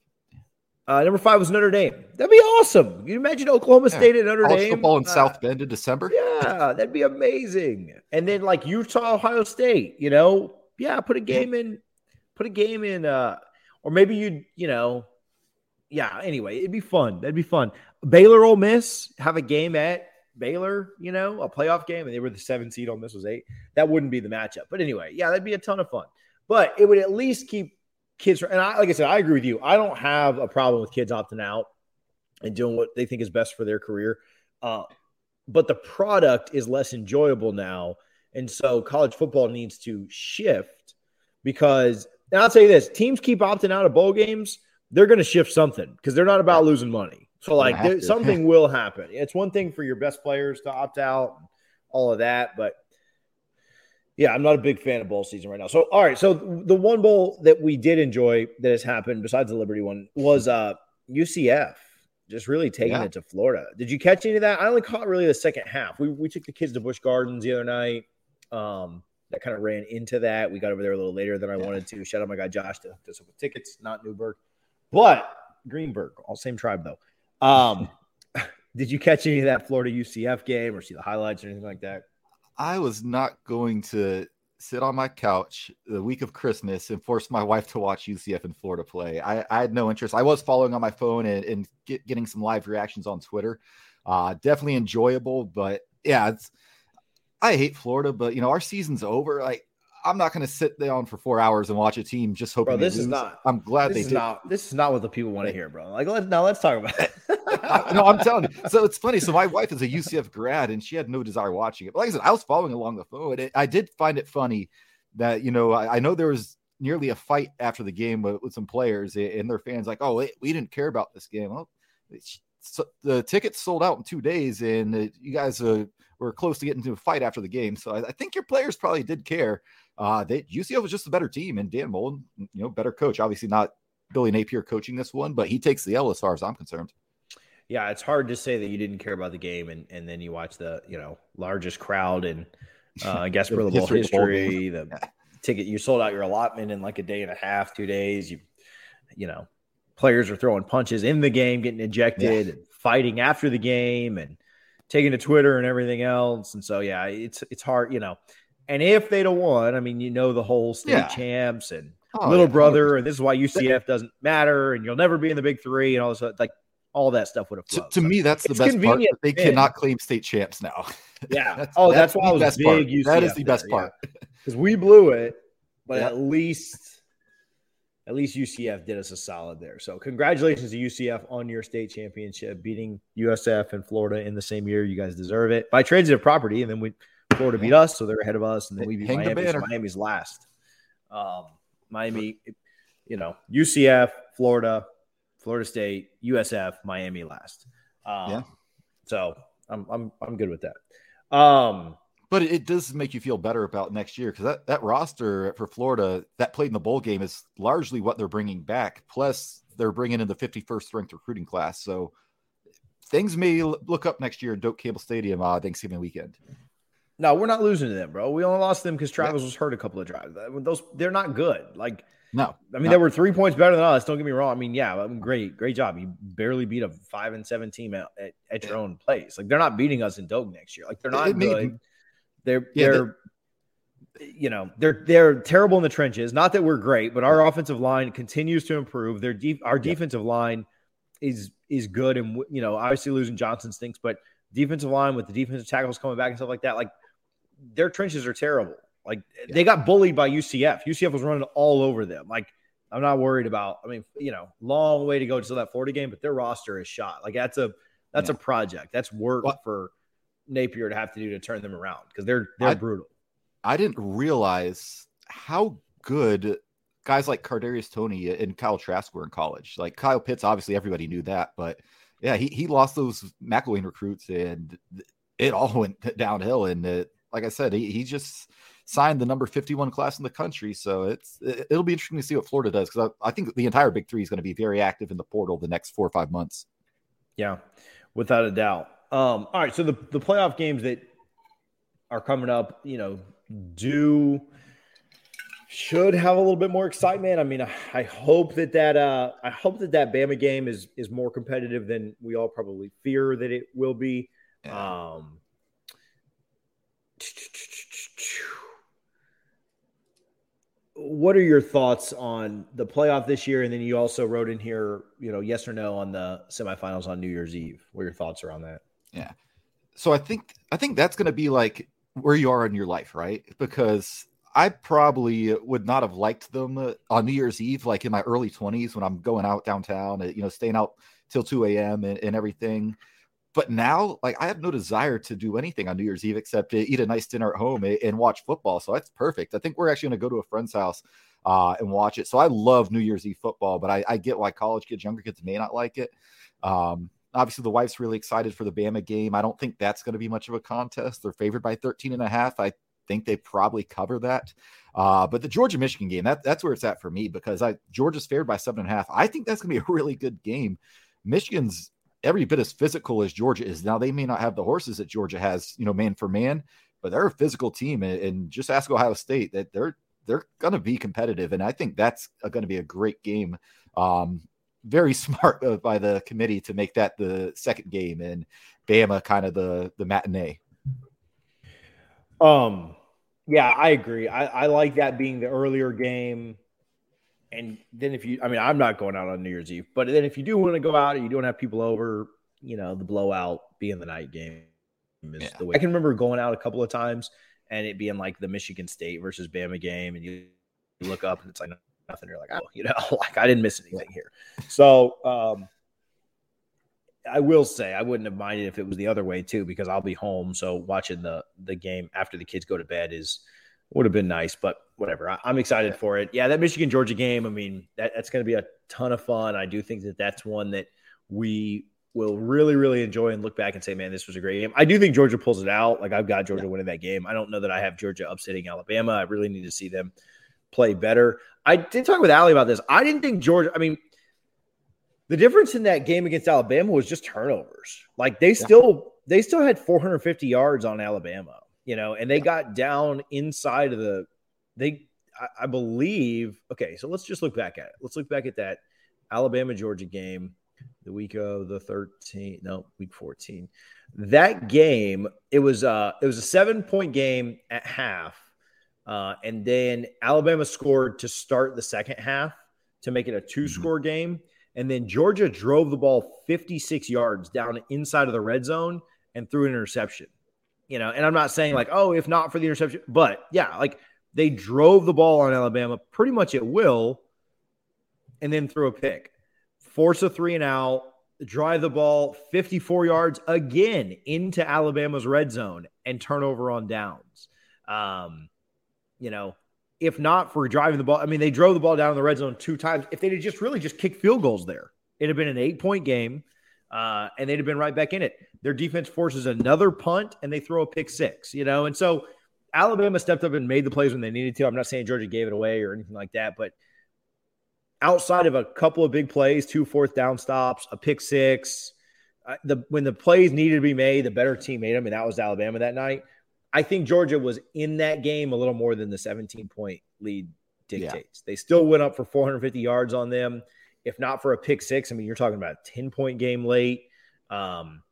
S1: Uh, number five was Notre Dame. That'd be awesome. You imagine Oklahoma yeah. State and Notre College Dame
S2: football in uh, South Bend in December.
S1: Yeah, that'd be amazing. And then like Utah, Ohio State. You know, yeah, put a game in, put a game in, uh, or maybe you'd you know, yeah. Anyway, it'd be fun. That'd be fun. Baylor, Ole Miss have a game at Baylor. You know, a playoff game, and they were the seven seed. Ole Miss was eight. That wouldn't be the matchup, but anyway, yeah, that'd be a ton of fun but it would at least keep kids. And I, like I said, I agree with you. I don't have a problem with kids opting out and doing what they think is best for their career. Uh, but the product is less enjoyable now. And so college football needs to shift because, and I'll tell you this teams keep opting out of bowl games, they're going to shift something because they're not about losing money. So, like, something will happen. It's one thing for your best players to opt out, all of that. But yeah, I'm not a big fan of bowl season right now. So, all right. So, the one bowl that we did enjoy that has happened besides the Liberty one was uh, UCF. just really taking
S2: Yeah.
S1: it to Florida. Did you catch any of that? I only caught really the second half. We we took the kids to Busch Gardens the other night. Um, that kind of ran into that. We got over there a little later than I
S2: Yeah.
S1: wanted to. Shout out my guy Josh to, to some tickets, not Newberg, but Greenberg, all same tribe though. Um, did you catch any of that Florida UCF game or see the highlights or anything like that?
S2: I was not going to sit on my couch the week of Christmas and force my wife to watch UCF in Florida play. I, I had no interest. I was following on my phone and, and get, getting some live reactions on Twitter. Uh, definitely enjoyable, but yeah, it's I hate Florida, but you know our season's over. Like I'm not going to sit down for four hours and watch a team just hoping.
S1: Bro, this is not-
S2: I'm glad
S1: This
S2: they
S1: is
S2: did.
S1: not this is not what the people want to hear, bro. Like let's now let's talk about it.
S2: no, I'm telling you. So it's funny. So my wife is a UCF grad, and she had no desire watching it. But like I said, I was following along the phone. It, I did find it funny that you know I, I know there was nearly a fight after the game with, with some players and their fans like, oh, we didn't care about this game. Well, so the tickets sold out in two days, and uh, you guys uh, were close to getting into a fight after the game. So I, I think your players probably did care. Uh, they UCF was just a better team, and Dan Mullen, you know, better coach. Obviously not Billy Napier coaching this one, but he takes the L as far as I'm concerned.
S1: yeah, it's hard to say that you didn't care about the game and, and then you watch the you know largest crowd in uh, I guess
S2: The
S1: Bowl
S2: history the bowl
S1: history. The ticket you sold out your allotment in like a day and a half, two days. You you know players are throwing punches in the game, getting ejected, and fighting after the game, and taking to Twitter and everything else. And so yeah, it's it's hard, you know. And if they'd have won, I mean, you know the whole state
S2: Yeah.
S1: champs and
S2: Oh,
S1: little
S2: yeah,
S1: brother, and this is why UCF doesn't matter, and you'll never be in the big three, and all this like all that stuff would have
S2: to,
S1: flowed.
S2: to
S1: So,
S2: me, that's the best part. They cannot claim state champs now.
S1: yeah. oh, that's, why I
S2: the
S1: was
S2: best
S1: big.
S2: part.
S1: UCF
S2: that is the best
S1: there, yeah.
S2: part.
S1: because we blew it, but
S2: Yeah.
S1: at least at least UCF did us a solid there. So congratulations to UCF on your state championship, beating USF and Florida in the same year. You guys deserve it by transitive property, and then we Florida beat us, so they're ahead of us, and then we beat
S2: Hang
S1: Miami. So. Miami's last. Um, Miami, you know, UCF, Florida, Florida State, USF, Miami last. Um,
S2: Yeah.
S1: So I'm I'm I'm good with that. Um,
S2: But it, does make you feel better about next year because that, that roster for Florida that played in the bowl game is largely what they're bringing back. Plus, they're bringing in the 51st ranked recruiting class. So things may look up next year at Doak Campbell Stadium uh, Thanksgiving weekend.
S1: No, we're not losing to them, bro. We only lost them because Travis was hurt a couple of drives. Those they're not good. Like,
S2: No,
S1: I mean,
S2: No.
S1: they were three points better than us. Don't get me wrong. I mean, yeah, I mean, great, great job. You barely beat a five and seven team at, at, at your own place. Like, they're not beating us in Doak next year. Like, they're not
S2: It made-
S1: good. They're
S2: Yeah,
S1: they're you know they're they're terrible in the trenches. Not that we're great, but our offensive line continues to improve. Their deep our defensive line is is good, and you know obviously losing Johnson stinks, but defensive line with the defensive tackles coming back and stuff like that, like their trenches are terrible. Like they got bullied by UCF. UCF was running all over them. Like I'm not worried about. I mean, you know, long way to go to that Florida game, but their roster is shot. Like that's a that's
S2: Yeah.
S1: a project. That's work
S2: Well-
S1: for Napier to have to do to turn them around because they're they're
S2: I-
S1: brutal.
S2: I didn't realize how good guys like Kadarius Toney and Kyle Trask were in college. Like Kyle Pitts, obviously everybody knew that, but yeah, he, he lost those McElwain recruits and it all went downhill. And like I said, he, he just signed the number 51 class in the country. So it's it, will be interesting to see what Florida does because I, I think the entire Big Three is going to be very active in the portal the next four or five months.
S1: Yeah, without a doubt. Um, all right, so the the playoff games that are coming up, you know, do should have a little bit more excitement. I mean, I, I hope that that uh, I hope that that Bama game is is more competitive than we all probably fear that it will be. Um, what are your thoughts on the playoff this year? And then you also wrote in here, you know, yes or no on the semifinals on New Year's Eve. What are your thoughts are on that?
S2: Yeah. So I think I think that's going to be like where you are in your life, right? Because I probably would not have liked them uh, on New Year's Eve, like in my early 20s when I'm going out downtown, uh, you know, staying out till 2 a.m. And, and everything. But now, like, I have no desire to do anything on New Year's Eve except eat a nice dinner at home and, and watch football. So that's perfect. I think we're actually going to go to a friend's house uh, and watch it. So I love New Year's Eve football, but I, I get why college kids, younger kids may not like it. Um, obviously the wife's really excited for the Bama game. I don't think that's going to be much of a contest. They're favored by 13 and a half. I think they probably cover that. Uh, but the Georgia Michigan game, that, that's where it's at for me because I Georgia's favored by seven and a half. I think that's going to be a really good game. Michigan's every bit as physical as Georgia is. Now they may not have the horses that Georgia has, you know, man for man, but they're a physical team. And, and just ask Ohio State that they're they're going to be competitive, and I think that's going to be a great game. Um, very smart by the committee to make that the second game, and Bama kind of the the matinee.
S1: Um, yeah, I agree. I, I like that being the earlier game. And then if you, I mean, I'm not going out on New Year's Eve, but then if you do want to go out and you don't have people over, you know, the blowout being the night game is yeah. the way. I can remember going out a couple of times and it being like the Michigan State versus Bama game, and you look up and it's like nothing. You're like, oh, you know, like I didn't miss anything here. So um, I will say I wouldn't have minded if it was the other way too, because I'll be home. So watching the the game after the kids go to bed is would have been nice, but whatever. I, am excited for it. Yeah, that Michigan Georgia game. I mean, that, that's going to be a ton of fun. I do think that that's one that we will really, really enjoy and look back and say, man, this was a great game. I do think Georgia pulls it out. Like I've got Georgia yeah. winning that game. I don't know that I have Georgia upsetting Alabama. I really need to see them play better. I did talk with Allie about this. I didn't think Georgia, I mean, the difference in that game against Alabama was just turnovers. Like they still they still had 450 yards on Alabama, you know, and they yeah. got down inside of the they I, believe okay, so let's just look back at it. Let's look back at that Alabama Georgia game the week of the 13 no, week 14. That game, it was uh it was a seven point game at half. Uh, and then Alabama scored to start the second half to make it a two score mm-hmm. game. And then Georgia drove the ball 56 yards down inside of the red zone and threw an interception. You know, and I'm not saying like, oh, if not for the interception, but yeah, like they drove the ball on Alabama pretty much at will and then threw a pick force a three and out, drive the ball 54 yards again into Alabama's red zone and turnover on downs. Um, you know, if not for driving the ball, I mean, they drove the ball down in the red zone two times. If they'd just really just kicked field goals there, it'd have been an eight point game uh, and they'd have been right back in it. Their defense forces another punt and they throw a pick six, you know, and so Alabama stepped up and made the plays when they needed to. I'm not saying Georgia gave it away or anything like that, but outside of a couple of big plays, two fourth down stops, a pick six, uh, the when the plays needed to be made, the better team made them, and that was Alabama that night. I think Georgia was in that game a little more than the 17 point lead dictates. Yeah. They still went up for 450 yards on them. If not for a pick six, I mean, you're talking about a 10 point game late. Um,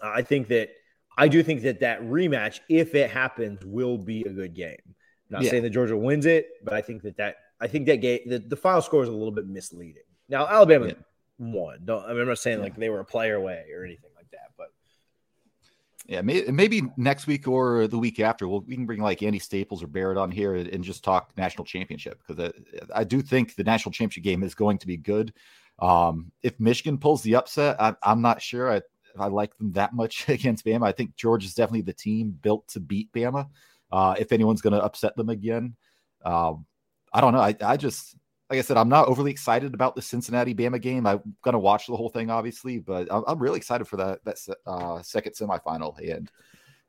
S1: I think that I do think that that rematch, if it happens, will be a good game. not yeah. saying that Georgia wins it, but I think that that I think that game the, the final score is a little bit misleading. Now Alabama yeah. won. Don't I mean, I'm not saying like they were a player away or anything like that, but
S2: yeah, maybe next week or the week after, we'll, we can bring like Andy Staples or Barrett on here and just talk national championship because I, I, do think the national championship game is going to be good. Um, if Michigan pulls the upset, I, am not sure I, I like them that much against Bama. I think Georgia is definitely the team built to beat Bama. Uh, if anyone's going to upset them again, um, I don't know. I, I just like I said, I'm not overly excited about the Cincinnati Bama game. I'm gonna watch the whole thing, obviously, but I'm, I'm really excited for that that uh, second semifinal. And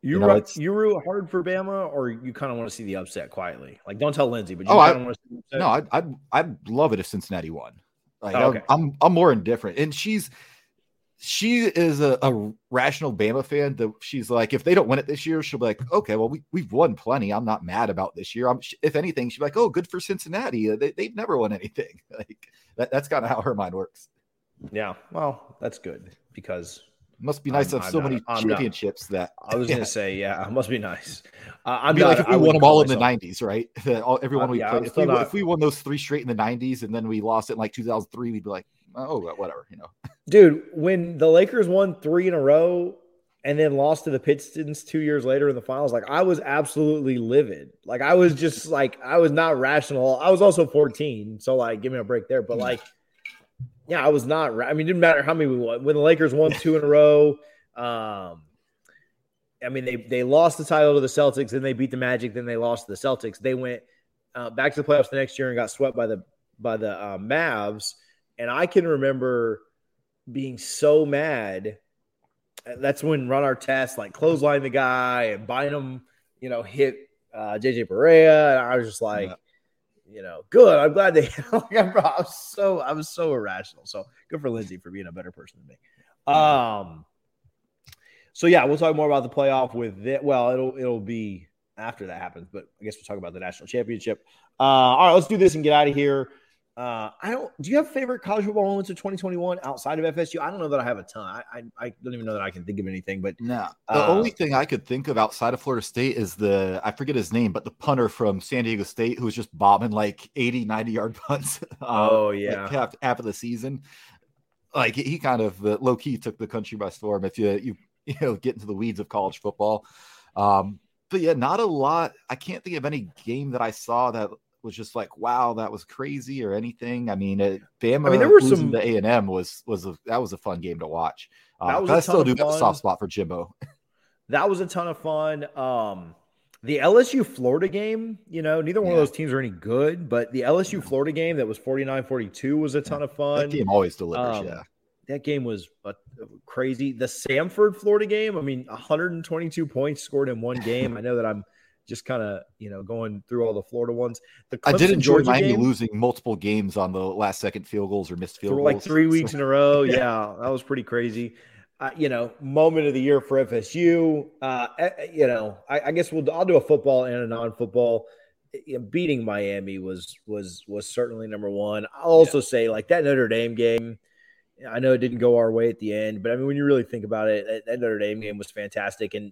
S1: you you, know, you root hard for Bama, or you kind of want to see the upset quietly. Like, don't tell Lindsay, but you oh, kind of want to.
S2: See no, I'd, I'd I'd love it if Cincinnati won. Like, oh, okay. I'm I'm more indifferent, and she's she is a, a, rational Bama fan that she's like, if they don't win it this year, she'll be like, okay, well, we, we've won plenty. I'm not mad about this year. I'm, if anything, she'll be like, oh, good for Cincinnati. Uh, they, they've never won anything. Like that, that's kind of how her mind works.
S1: Yeah. Well, that's good because
S2: it must be nice I'm, to have I'm so not, many I'm championships
S1: not,
S2: that
S1: I was yeah. going to say, yeah, it must be nice. Uh, I'm
S2: be not, like if we won them all in the 90s, right? all, everyone uh, we yeah, played. If we, if we won those three straight in the 90s and then we lost it in like 2003, we'd be like, oh, whatever, you know.
S1: Dude, when the Lakers won three in a row and then lost to the Pistons two years later in the finals, like I was absolutely livid. Like I was just like I was not rational. I was also 14, so like give me a break there. But like, yeah, I was not. I mean, it didn't matter how many we won. When the Lakers won two in a row, um, I mean they they lost the title to the Celtics, then they beat the Magic, then they lost to the Celtics. They went uh, back to the playoffs the next year and got swept by the by the uh, Mavs. And I can remember being so mad. That's when Ron Artest like clothesline the guy and Bynum, you know, hit uh, JJ Barea, and I was just like, yeah. you know, good. I'm glad they. like, I was so I was so irrational. So good for Lindsay for being a better person than me. Um, so yeah, we'll talk more about the playoff with it. Well, it'll it'll be after that happens, but I guess we'll talk about the national championship. Uh, all right, let's do this and get out of here. Uh, I don't. Do you have favorite college football moments of 2021 outside of FSU? I don't know that I have a ton. I I, I don't even know that I can think of anything. But
S2: no, the uh, only thing I could think of outside of Florida State is the I forget his name, but the punter from San Diego State who was just bombing like 80, 90 yard punts.
S1: Uh, oh yeah,
S2: like half, half of the season. Like he kind of uh, low key took the country by storm. If you you you know get into the weeds of college football, um, but yeah, not a lot. I can't think of any game that I saw that was just like, wow, that was crazy or anything. I mean, it, Bama I mean, there were some the A and M was was a, that was a fun game to watch. Uh, I still do have a soft spot for Jimbo.
S1: That was a ton of fun. Um, the LSU Florida game, you know, neither one yeah. of those teams are any good, but the LSU Florida game that was 49 42 was a ton of fun.
S2: That game always delivers, um, yeah.
S1: That game was uh, crazy. The Samford Florida game, I mean, 122 points scored in one game. I know that I'm just kind of you know going through all the Florida ones. The
S2: I did enjoy Miami game, losing multiple games on the last second field goals or missed field goals,
S1: like three weeks in a row. yeah. yeah, that was pretty crazy. Uh, you know, moment of the year for FSU. Uh, eh, eh, you know, I, I, guess we'll I'll do a football and a non-football. beating Miami was was was certainly number one. I'll also yeah. say like that Notre Dame game. I know it didn't go our way at the end, but I mean, when you really think about it, that, that Notre Dame game was fantastic. And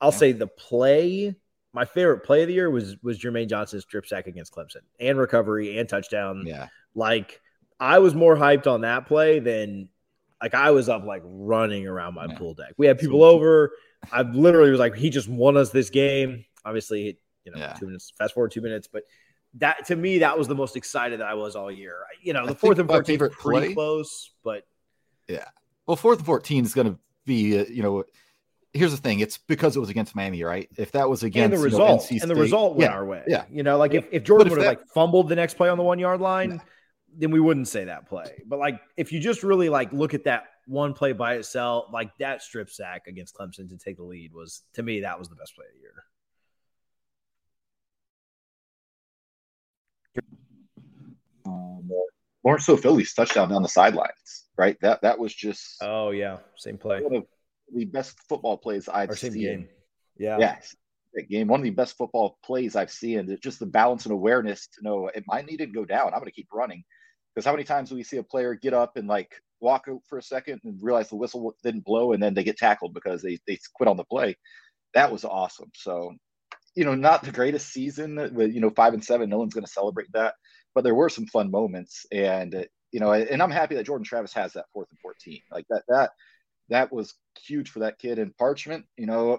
S1: I'll yeah. say the play my favorite play of the year was was Jermaine Johnson's strip sack against Clemson and recovery and touchdown.
S2: Yeah.
S1: Like I was more hyped on that play than like I was up like running around my yeah. pool deck. We had people over. I literally was like, he just won us this game. Obviously, you know, yeah. two minutes, fast forward two minutes, but that to me, that was the most excited that I was all year. You know, the I fourth and 14 pretty play, close, but
S2: yeah. Well, fourth and 14 is going to be, uh, you know, here's the thing: it's because it was against Miami, right? If that was against
S1: and the result,
S2: you
S1: know, and the result went
S2: yeah,
S1: our way.
S2: Yeah,
S1: you know, like if, if Jordan would have like fumbled the next play on the one yard line, yeah. then we wouldn't say that play. But like if you just really like look at that one play by itself, like that strip sack against Clemson to take the lead was to me that was the best play of the year.
S5: Um, more so Philly's touchdown down the sidelines, right? That that was just
S1: oh yeah, same play.
S5: One of the best football plays I've Our seen. Game.
S1: Yeah.
S5: Yes. That game, one of the best football plays I've seen. It's just the balance and awareness to know it might need to go down. I'm going to keep running. Because how many times do we see a player get up and like walk for a second and realize the whistle didn't blow and then they get tackled because they, they quit on the play? That was awesome. So, you know, not the greatest season with, you know, five and seven. No one's going to celebrate that. But there were some fun moments. And, you know, and I'm happy that Jordan Travis has that fourth and 14. Like that, that, that was huge for that kid. And Parchment, you know,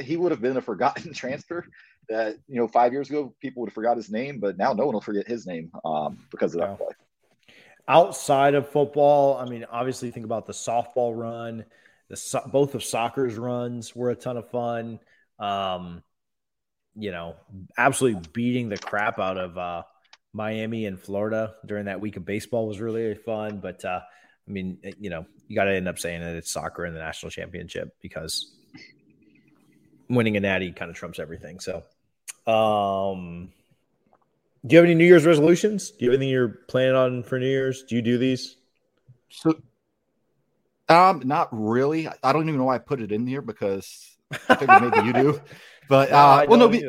S5: he would have been a forgotten transfer that, you know, five years ago, people would have forgot his name, but now no one will forget his name um, because of that play.
S1: Outside of football, I mean, obviously think about the softball run, the so- both of soccer's runs were a ton of fun. Um, you know, absolutely beating the crap out of uh, Miami and Florida during that week of baseball was really fun. But uh, I mean, eh, you know, you got to end up saying that it's soccer and the national championship because winning a natty kind of trumps everything. So, um, do you have any New Year's resolutions? Do you have anything you're planning on for New Year's? Do you do these?
S2: So, um, not really. I don't even know why I put it in here because I figured maybe you do. But uh, no, well, no, we,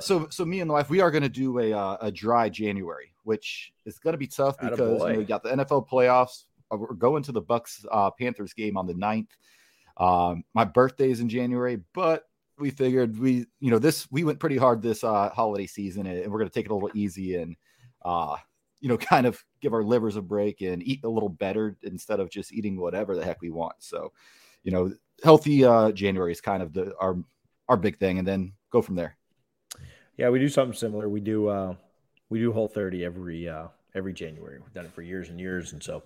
S2: so so me and the wife, we are going to do a uh, a dry January, which is going to be tough because you know, we got the NFL playoffs. Uh, we're going to the Bucks uh, Panthers game on the 9th. Um, my birthday is in January, but we figured we, you know, this we went pretty hard this uh, holiday season, and we're going to take it a little easy and, uh, you know, kind of give our livers a break and eat a little better instead of just eating whatever the heck we want. So, you know, healthy uh, January is kind of the our our big thing, and then go from there.
S1: Yeah, we do something similar. We do uh, we do Whole 30 every uh, every January. We've done it for years and years, and so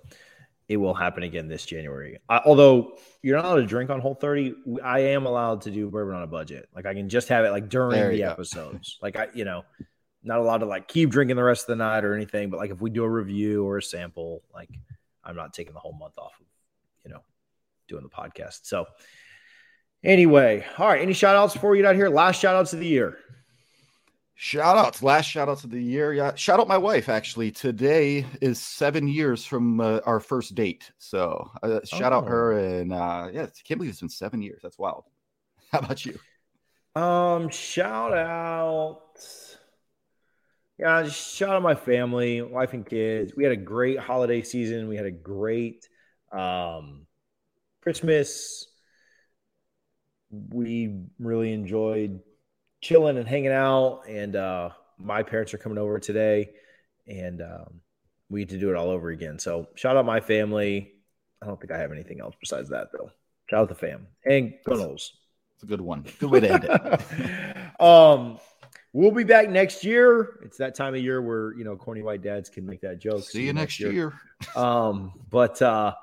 S1: it will happen again this January. I, although you're not allowed to drink on Whole 30, I am allowed to do bourbon on a budget. Like I can just have it like during the go. episodes. like I, you know, not allowed to like keep drinking the rest of the night or anything. But like if we do a review or a sample, like I'm not taking the whole month off of, you know, doing the podcast. So anyway, all right. Any shout outs before we get out here? Last shout outs of the year.
S2: Shout outs, last shout outs of the year. Yeah, shout out my wife. Actually, today is seven years from uh, our first date. So uh, shout oh. out her, and uh, yeah, I can't believe it's been seven years. That's wild. How about you?
S1: Um, shout out. Yeah, shout out my family, wife and kids. We had a great holiday season. We had a great um, Christmas. We really enjoyed chilling and hanging out. And uh, my parents are coming over today, and um, we get to do it all over again. So shout out my family. I don't think I have anything else besides that though. Shout out the fam and Noles.
S2: It's a good one. Good way to end
S1: it. um, we'll be back next year. It's that time of year where you know corny white dads can make that joke.
S2: See, you next year. year.
S1: um, but uh,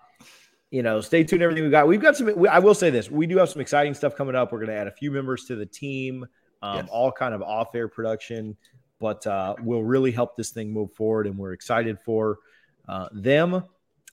S1: you know, stay tuned. Everything we got. We've got some. We, I will say this: we do have some exciting stuff coming up. We're going to add a few members to the team. Um, yes. All kind of off-air production, but uh, will really help this thing move forward, and we're excited for uh, them.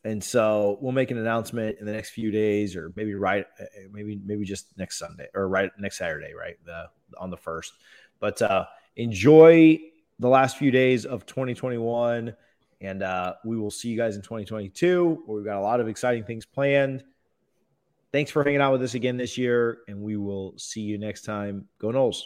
S1: And so we'll make an announcement in the next few days, or maybe right, uh, maybe maybe just next Sunday or right next Saturday, right the on the first. But uh, enjoy the last few days of 2021, and uh, we will see you guys in 2022. Where we've got a lot of exciting things planned. Thanks for hanging out with us again this year, and we will see you next time. Go Noles.